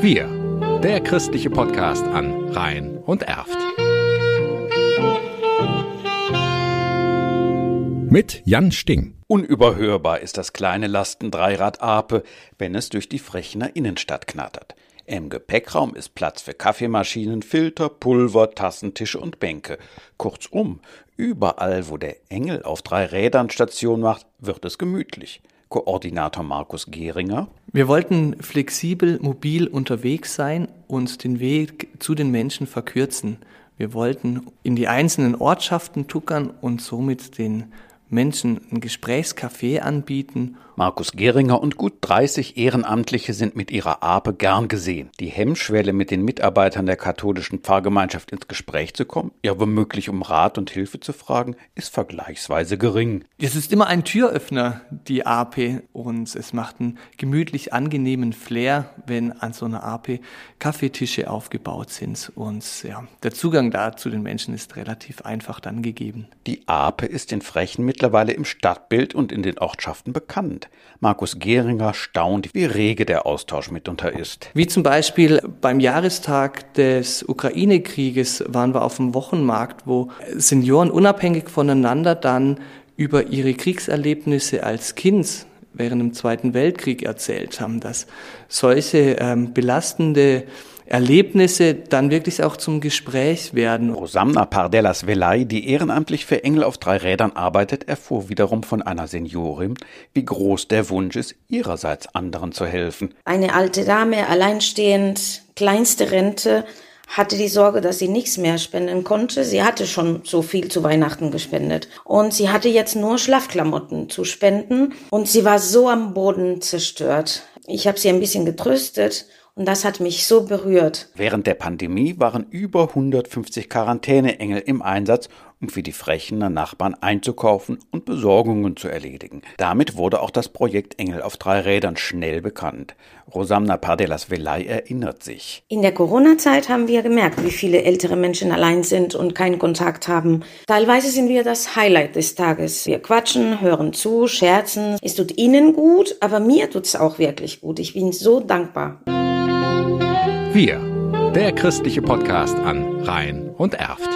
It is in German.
Wir, der christliche Podcast an Rhein und Erft. Mit Jan Sting. Unüberhörbar ist das kleine Lastendreirad Ape, wenn es durch die Frechner Innenstadt knattert. Im Gepäckraum ist Platz für Kaffeemaschinen, Filter, Pulver, Tassentische und Bänke. Kurzum, überall, wo der Engel auf drei Rädern Station macht, wird es gemütlich. Koordinator Markus Gehringer. Wir wollten flexibel, mobil unterwegs sein und den Weg zu den Menschen verkürzen. Wir wollten in die einzelnen Ortschaften tuckern und somit den Menschen ein Gesprächscafé anbieten. Markus Geringer und gut 30 Ehrenamtliche sind mit ihrer Ape gern gesehen. Die Hemmschwelle, mit den Mitarbeitern der katholischen Pfarrgemeinschaft ins Gespräch zu kommen, ja womöglich um Rat und Hilfe zu fragen, ist vergleichsweise gering. Es ist immer ein Türöffner, die Ape, und es macht einen gemütlich angenehmen Flair, wenn an so einer Ape Kaffeetische aufgebaut sind. Und ja, der Zugang da zu den Menschen ist relativ einfach dann gegeben. Die Ape ist in Frechen mit mittlerweile im Stadtbild und in den Ortschaften bekannt. Markus Gehringer staunt, wie rege der Austausch mitunter ist. Wie zum Beispiel beim Jahrestag des Ukraine-Krieges waren wir auf dem Wochenmarkt, wo Senioren unabhängig voneinander dann über ihre Kriegserlebnisse als Kind während dem Zweiten Weltkrieg erzählt haben, dass solche ähm, belastende Erlebnisse dann wirklich auch zum Gespräch werden. Rosamna Pardellas Velay, die ehrenamtlich für Engel auf drei Rädern arbeitet, erfuhr wiederum von einer Seniorin, wie groß der Wunsch ist, ihrerseits anderen zu helfen. Eine alte Dame, alleinstehend, kleinste Rente, hatte die Sorge, dass sie nichts mehr spenden konnte. Sie hatte schon so viel zu Weihnachten gespendet. Und sie hatte jetzt nur Schlafklamotten zu spenden. Und sie war so am Boden zerstört. Ich habe sie ein bisschen getröstet und das hat mich so berührt. Während der Pandemie waren über 150 Quarantäneengel im Einsatz, um für die Frechener Nachbarn einzukaufen und Besorgungen zu erledigen. Damit wurde auch das Projekt Engel auf drei Rädern schnell bekannt. Rosamna Pardelas Velay erinnert sich. In der Corona-Zeit haben wir gemerkt, wie viele ältere Menschen allein sind und keinen Kontakt haben. Teilweise sind wir das Highlight des Tages. Wir quatschen, hören zu, scherzen. Es tut ihnen gut, aber mir tut es auch wirklich gut. Ich bin so dankbar. Wir, der christliche Podcast an Rhein und Erft.